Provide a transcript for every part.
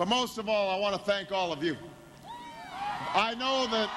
But most of all, I want to thank all of you. I know that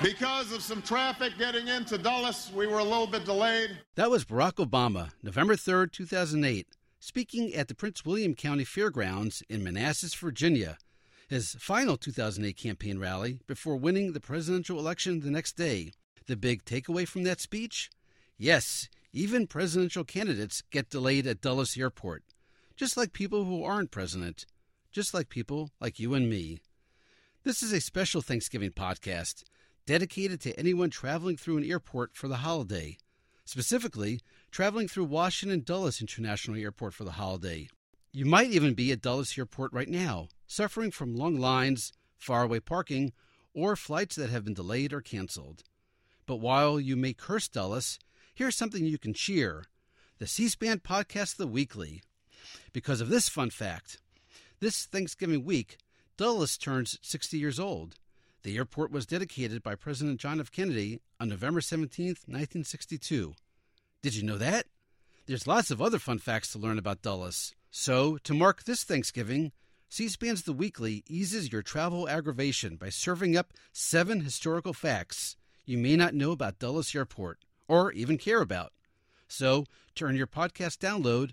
because of some traffic getting into Dulles, we were a little bit delayed. That was Barack Obama, November 3rd, 2008, speaking at the Prince William County Fairgrounds in Manassas, Virginia, his final 2008 campaign rally before winning the presidential election the next day. The big takeaway from that speech? Yes, even presidential candidates get delayed at Dulles Airport, just like people who aren't president, just like people like you and me. This is a special Thanksgiving podcast dedicated to anyone traveling through an airport for the holiday, specifically, traveling through Washington Dulles International Airport for the holiday. You might even be at Dulles Airport right now, suffering from long lines, faraway parking, or flights that have been delayed or canceled. But while you may curse Dulles, here's something you can cheer the C SPAN podcast, The Weekly. Because of this fun fact, this Thanksgiving week, Dulles turns 60 years old. The airport was dedicated by President John F. Kennedy on November 17, 1962. Did you know that? There's lots of other fun facts to learn about Dulles. So, to mark this Thanksgiving, C SPAN's The Weekly eases your travel aggravation by serving up seven historical facts you may not know about Dulles Airport or even care about. So, turn your podcast download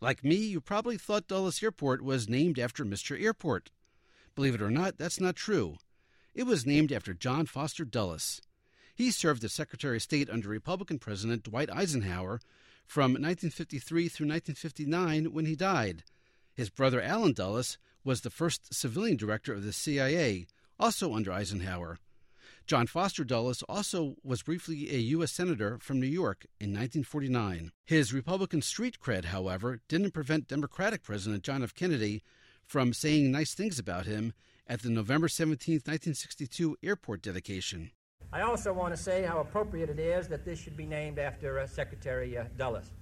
Like me, you probably thought Dulles Airport was named after Mr. Airport. Believe it or not, that's not true. It was named after John Foster Dulles. He served as Secretary of State under Republican President Dwight Eisenhower from 1953 through 1959 when he died. His brother Allen Dulles was the first civilian director of the CIA, also under Eisenhower. John Foster Dulles also was briefly a U.S. Senator from New York in 1949. His Republican street cred, however, didn't prevent Democratic President John F. Kennedy from saying nice things about him at the November 17, 1962 airport dedication. I also want to say how appropriate it is that this should be named after uh, Secretary uh, Dulles.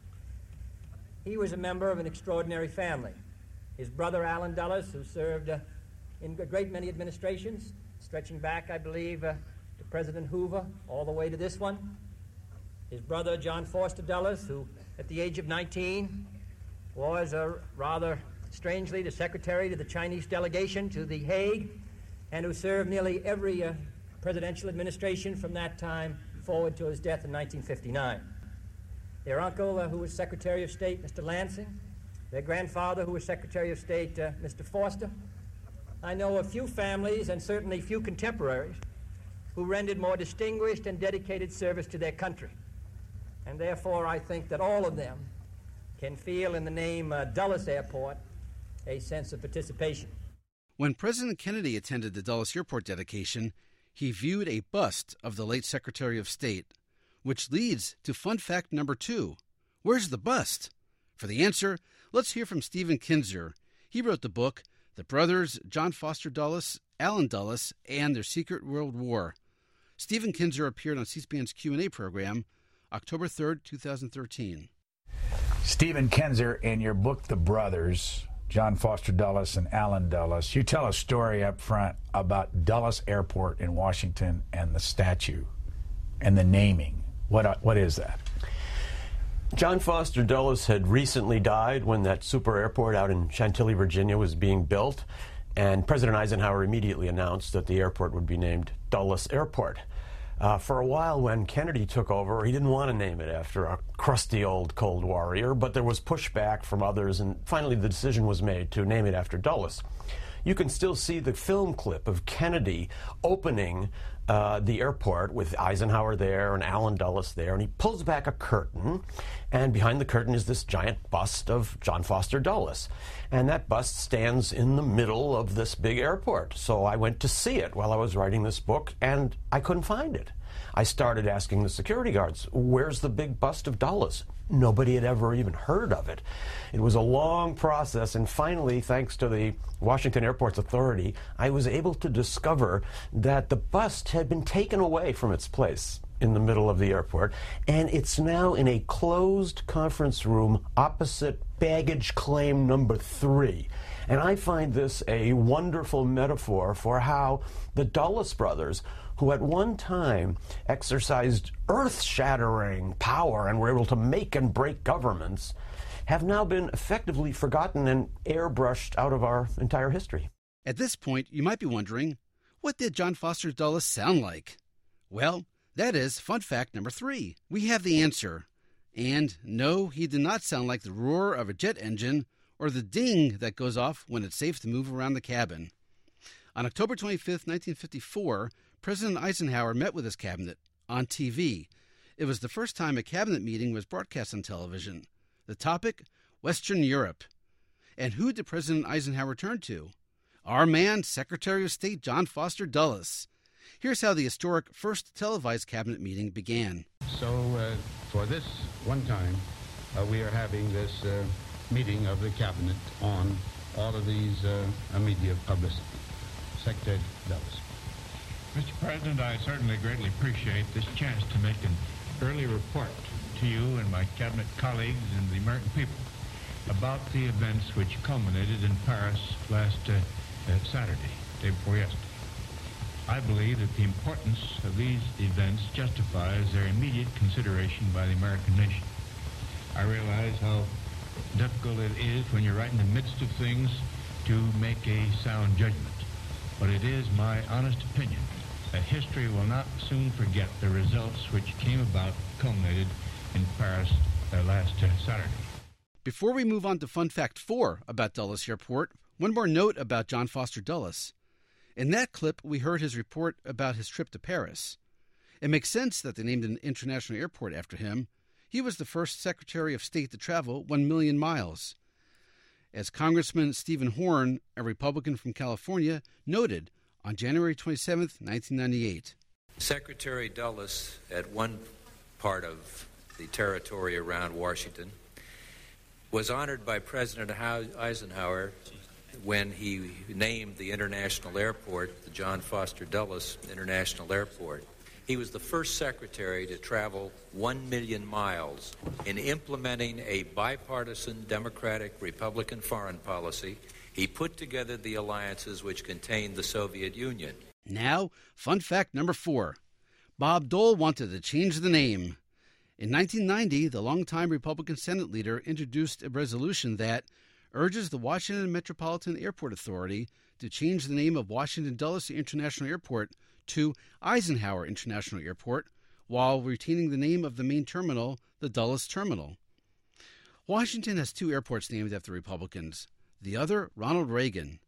He was a member of an extraordinary family. His brother Allen Dulles, who served uh, in a great many administrations, stretching back, I believe, uh, to President Hoover, all the way to this one. His brother, John Foster Dulles, who at the age of 19 was uh, rather strangely the secretary to the Chinese delegation to The Hague, and who served nearly every uh, presidential administration from that time forward to his death in 1959. Their uncle, uh, who was Secretary of State, Mr. Lansing, their grandfather, who was Secretary of State, uh, Mr. Foster. I know a few families, and certainly few contemporaries, who rendered more distinguished and dedicated service to their country. And therefore, I think that all of them can feel in the name uh, Dulles Airport a sense of participation. When President Kennedy attended the Dulles Airport dedication, he viewed a bust of the late Secretary of State, which leads to fun fact number two. Where's the bust? For the answer, let's hear from Stephen Kinzer. He wrote the book, The Brothers John Foster Dulles, Allen Dulles, and Their Secret World War. Stephen Kinzer appeared on C-SPAN's Q&A program October 3rd, 2013. Stephen Kinzer, in your book, The Brothers, John Foster Dulles and Allen Dulles, you tell a story up front about Dulles Airport in Washington and the statue and the naming. What, uh, what is that? John Foster Dulles had recently died when that super airport out in Chantilly, Virginia was being built, and President Eisenhower immediately announced that the airport would be named Dulles Airport. Uh, for a while, when Kennedy took over, he didn't want to name it after a crusty old Cold Warrior, but there was pushback from others, and finally the decision was made to name it after Dulles. You can still see the film clip of Kennedy opening uh, the airport with Eisenhower there and Allen Dulles there, and he pulls back a curtain, and behind the curtain is this giant bust of John Foster Dulles. And that bust stands in the middle of this big airport. So I went to see it while I was writing this book, and I couldn't find it. I started asking the security guards, where's the big bust of Dulles? Nobody had ever even heard of it. It was a long process, and finally, thanks to the Washington Airports Authority, I was able to discover that the bust had been taken away from its place in the middle of the airport, and it's now in a closed conference room opposite baggage claim number three. And I find this a wonderful metaphor for how the Dulles brothers, who at one time exercised earth shattering power and were able to make and break governments, have now been effectively forgotten and airbrushed out of our entire history. At this point, you might be wondering what did John Foster Dulles sound like? Well, that is fun fact number three. We have the answer. And no, he did not sound like the roar of a jet engine or the ding that goes off when it's safe to move around the cabin. On October 25, 1954, President Eisenhower met with his cabinet on TV. It was the first time a cabinet meeting was broadcast on television. The topic Western Europe. And who did President Eisenhower turn to? Our man, Secretary of State John Foster Dulles. Here's how the historic first televised cabinet meeting began. So, uh, for this one time, uh, we are having this uh, meeting of the cabinet on all of these uh, media publicity. Secretary Dulles. Mr. President, I certainly greatly appreciate this chance to make an early report to you and my cabinet colleagues and the American people about the events which culminated in Paris last uh, uh, Saturday, day before yesterday. I believe that the importance of these events justifies their immediate consideration by the American nation. I realize how difficult it is when you're right in the midst of things to make a sound judgment. But it is my honest opinion that history will not soon forget the results which came about, culminated in Paris uh, last Saturday. Before we move on to fun fact four about Dulles Airport, one more note about John Foster Dulles. In that clip, we heard his report about his trip to Paris. It makes sense that they named an international airport after him. He was the first Secretary of State to travel 1 million miles. As Congressman Stephen Horn, a Republican from California, noted on January 27, 1998. Secretary Dulles, at one part of the territory around Washington, was honored by President Eisenhower when he named the international airport the John Foster Dulles International Airport. He was the first secretary to travel one million miles in implementing a bipartisan Democratic Republican foreign policy. He put together the alliances which contained the Soviet Union. Now, fun fact number four Bob Dole wanted to change the name. In 1990, the longtime Republican Senate leader introduced a resolution that urges the Washington Metropolitan Airport Authority to change the name of Washington Dulles International Airport to Eisenhower International Airport while retaining the name of the main terminal, the Dulles Terminal. Washington has two airports named after Republicans, the other, Ronald Reagan.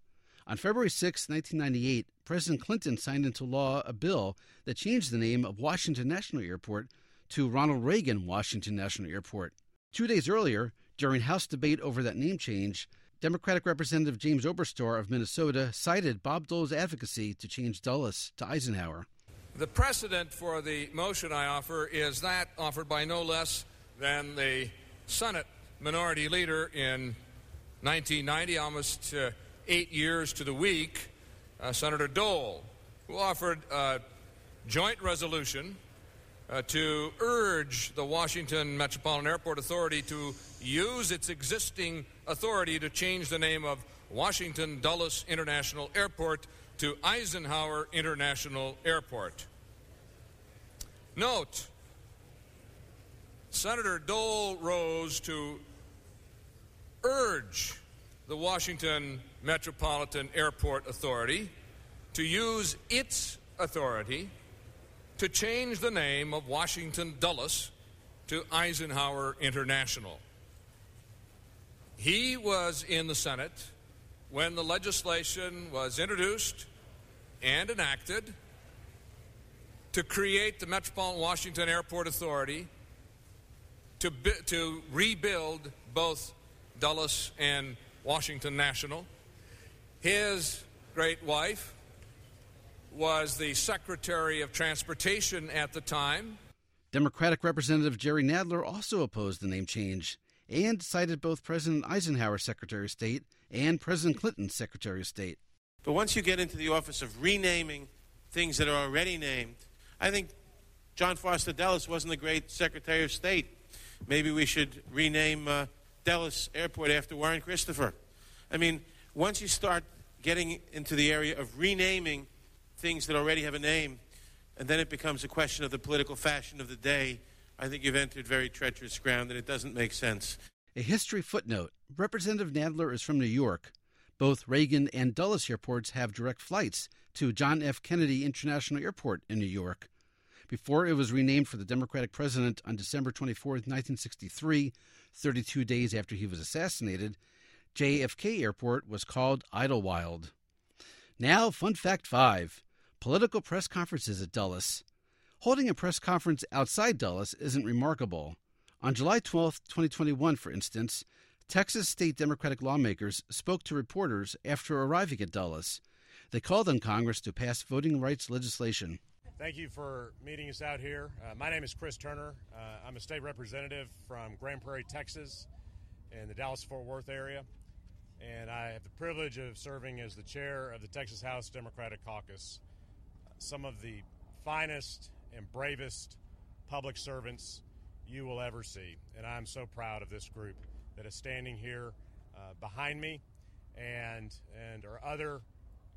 On February 6, 1998, President Clinton signed into law a bill that changed the name of Washington National Airport to Ronald Reagan Washington National Airport. Two days earlier, during House debate over that name change, Democratic Representative James Oberstar of Minnesota cited Bob Dole's advocacy to change Dulles to Eisenhower. The precedent for the motion I offer is that offered by no less than the Senate Minority Leader in 1990, almost uh, eight years to the week, uh, Senator Dole, who offered a joint resolution uh, to urge the Washington Metropolitan Airport Authority to use its existing authority to change the name of Washington Dulles International Airport to Eisenhower International Airport. Note, Senator Dole rose to urge the Washington Metropolitan Airport Authority to use its authority to change the name of Washington Dulles to Eisenhower International. He was in the Senate when the legislation was introduced and enacted, to create the Metropolitan Washington Airport Authority to, to rebuild both Dulles and Washington National. His great wife was the Secretary of Transportation at the time. Democratic Representative Jerry Nadler also opposed the name change and cited both President Eisenhower's Secretary of State and President Clinton's Secretary of State. But once you get into the office of renaming things that are already named, I think John Foster Dulles wasn't a great Secretary of State. Maybe we should rename uh, Dulles Airport after Warren Christopher. I mean, once you start getting into the area of renaming things that already have a name, and then it becomes a question of the political fashion of the day, I think you've entered very treacherous ground and it doesn't make sense. A history footnote Representative Nadler is from New York. Both Reagan and Dulles airports have direct flights to John F. Kennedy International Airport in New York. Before it was renamed for the Democratic president on December 24, 1963, 32 days after he was assassinated, JFK Airport was called Idlewild. Now, fun fact five political press conferences at Dulles. Holding a press conference outside Dulles isn't remarkable. On July 12, 2021, for instance, Texas state Democratic lawmakers spoke to reporters after arriving at Dulles. They called on Congress to pass voting rights legislation. Thank you for meeting us out here. Uh, my name is Chris Turner. Uh, I'm a state representative from Grand Prairie, Texas, in the Dallas Fort Worth area. And I have the privilege of serving as the chair of the Texas House Democratic Caucus. some of the finest and bravest public servants you will ever see. And I'm so proud of this group that is standing here uh, behind me and, and our other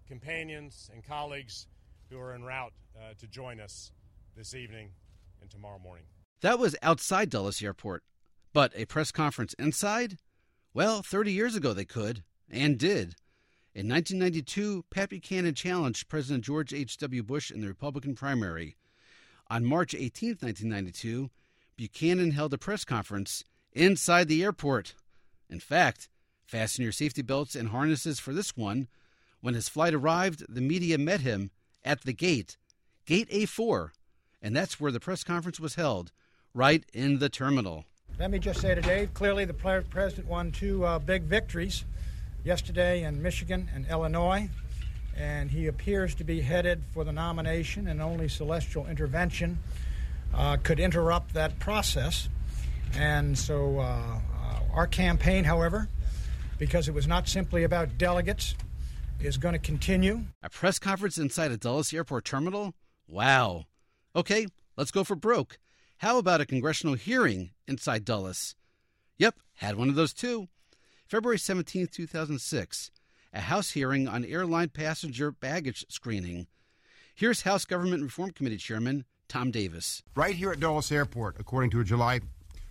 companions and colleagues who are en route uh, to join us this evening and tomorrow morning. That was outside Dulles Airport. But a press conference inside? Well, 30 years ago they could, and did. In 1992, Pat Buchanan challenged President George H.W. Bush in the Republican primary. On March 18, 1992, Buchanan held a press conference inside the airport. In fact, fasten your safety belts and harnesses for this one. When his flight arrived, the media met him at the gate, Gate A4, and that's where the press conference was held, right in the terminal. Let me just say today, clearly the president won two uh, big victories yesterday in Michigan and Illinois, and he appears to be headed for the nomination, and only celestial intervention uh, could interrupt that process. And so, uh, uh our campaign, however, because it was not simply about delegates, is going to continue. A press conference inside a Dulles Airport terminal? Wow. Okay, let's go for broke. How about a congressional hearing inside Dulles? Yep, had one of those too. February 17, 2006, a House hearing on airline passenger baggage screening. Here's House Government Reform Committee Chairman Tom Davis. Right here at Dulles Airport, according to a July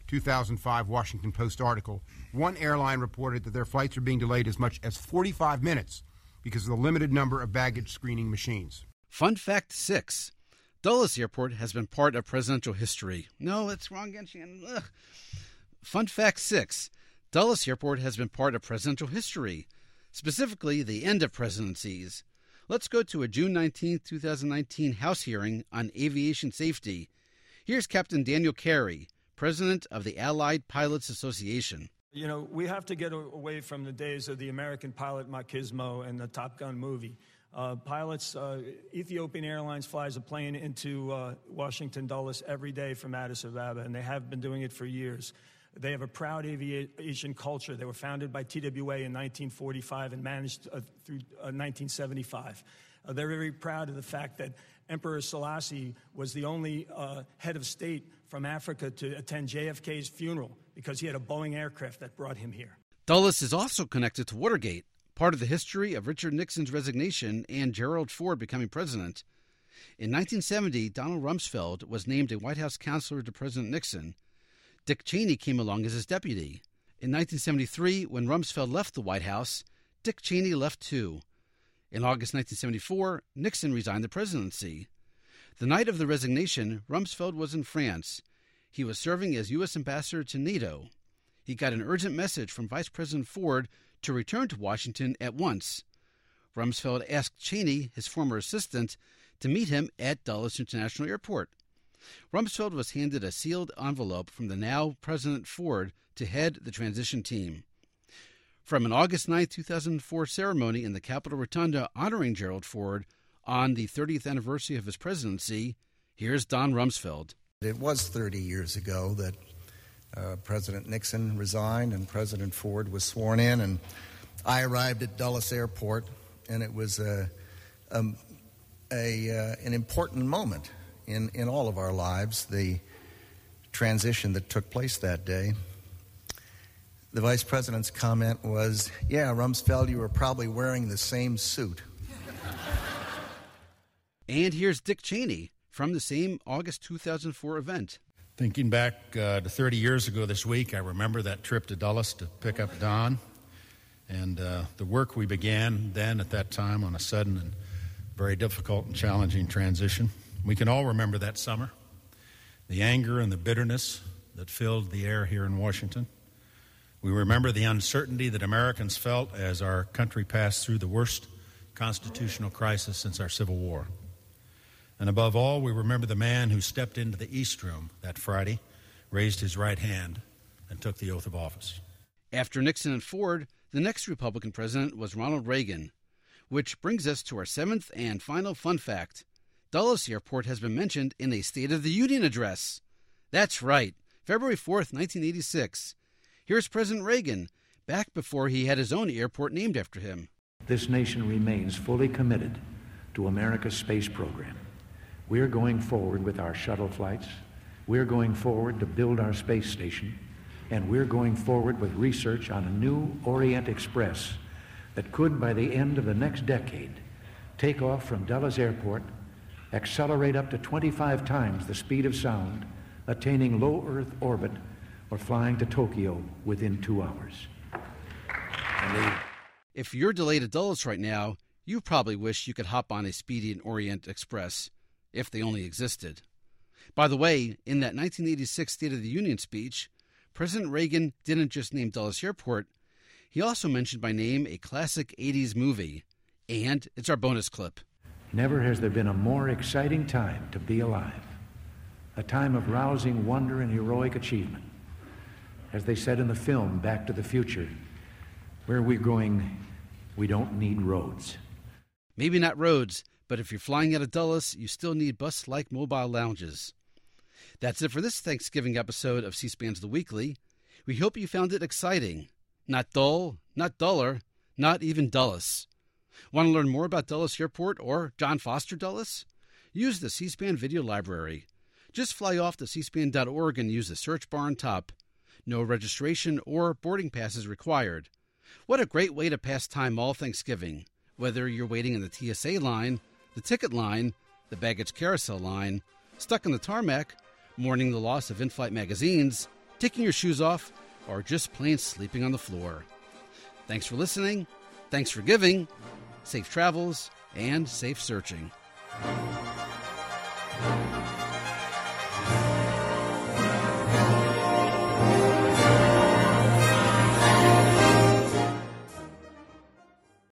2005 Washington Post article, one airline reported that their flights are being delayed as much as 45 minutes because of the limited number of baggage screening machines. Fun fact six Dulles Airport has been part of presidential history. No, it's wrong again. Ugh. Fun fact six Dulles Airport has been part of presidential history, specifically the end of presidencies. Let's go to a June 19, 2019 House hearing on aviation safety. Here's Captain Daniel Carey, president of the Allied Pilots Association. You know, we have to get away from the days of the American pilot machismo and the Top Gun movie. Uh, pilots, uh, Ethiopian Airlines flies a plane into uh, Washington Dulles every day from Addis Ababa, and they have been doing it for years. They have a proud aviation culture. They were founded by TWA in 1945 and managed uh, through 1975. Uh, uh, they're very proud of the fact that Emperor Selassie was the only head of state from Africa to attend JFK's funeral because he had a Boeing aircraft that brought him here. Dulles is also connected to Watergate, part of the history of Richard Nixon's resignation and Gerald Ford becoming president. In 1970, Donald Rumsfeld was named a White House counselor to President Nixon. Dick Cheney came along as his deputy. In 1973, when Rumsfeld left the White House, Dick Cheney left too. In August 1974, Nixon resigned the presidency. The night of the resignation, Rumsfeld was in France he was serving as U.S. ambassador to NATO. He got an urgent message from Vice President Ford to return to Washington at once. Rumsfeld asked Cheney, his former assistant, to meet him at Dulles International Airport. Rumsfeld was handed a sealed envelope from the now President Ford to head the transition team. From an August 9, 2004 ceremony in the Capitol Rotunda honoring Gerald Ford on the 30th anniversary of his presidency, here's Don Rumsfeld. It was 30 years ago that uh, President Nixon resigned and President Ford was sworn in, and I arrived at Dulles Airport, and it was a, a, a uh, an important moment in, in all of our lives, the transition that took place that day. The vice president's comment was, Yeah, Rumsfeld, you were probably wearing the same suit. And here's Dick Cheney from the same August 2004 event. Thinking back uh, to 30 years ago this week, I remember that trip to Dulles to pick up Don and uh, the work we began then at that time on a sudden and very difficult and challenging transition. We can all remember that summer, the anger and the bitterness that filled the air here in Washington. We remember the uncertainty that Americans felt as our country passed through the worst constitutional crisis since our Civil War. And above all, we remember the man who stepped into the East Room that Friday, raised his right hand, and took the oath of office. After Nixon and Ford, the next Republican president was Ronald Reagan, which brings us to our seventh and final fun fact. Dulles Airport has been mentioned in a State of the Union address. That's right, February 4th, 1986. Here's President Reagan, back before he had his own airport named after him. This nation remains fully committed to America's space program. We're going forward with our shuttle flights. We're going forward to build our space station. And we're going forward with research on a new Orient Express that could, by the end of the next decade, take off from Dulles Airport accelerate up to 25 times the speed of sound, attaining low Earth orbit, or flying to Tokyo within two hours. They... If you're delayed at Dulles right now, you probably wish you could hop on a Speedy and Orient Express, if they only existed. By the way, in that 1986 State of the Union speech, President Reagan didn't just name Dulles Airport, he also mentioned by name a classic 80s movie. And it's our bonus clip. Never has there been a more exciting time to be alive, a time of rousing wonder and heroic achievement. As they said in the film Back to the Future, where we're going, we don't need roads. Maybe not roads, but if you're flying out of Dulles, you still need bus like mobile lounges. That's it for this Thanksgiving episode of C SPAN's The Weekly. We hope you found it exciting. Not dull, not duller, not even Dulles. Want to learn more about Dulles Airport or John Foster Dulles? Use the C SPAN video library. Just fly off to cspan.org and use the search bar on top. No registration or boarding passes required. What a great way to pass time all Thanksgiving, whether you're waiting in the TSA line, the ticket line, the baggage carousel line, stuck in the tarmac, mourning the loss of in flight magazines, taking your shoes off, or just plain sleeping on the floor. Thanks for listening. Thanks for giving safe travels, and safe searching.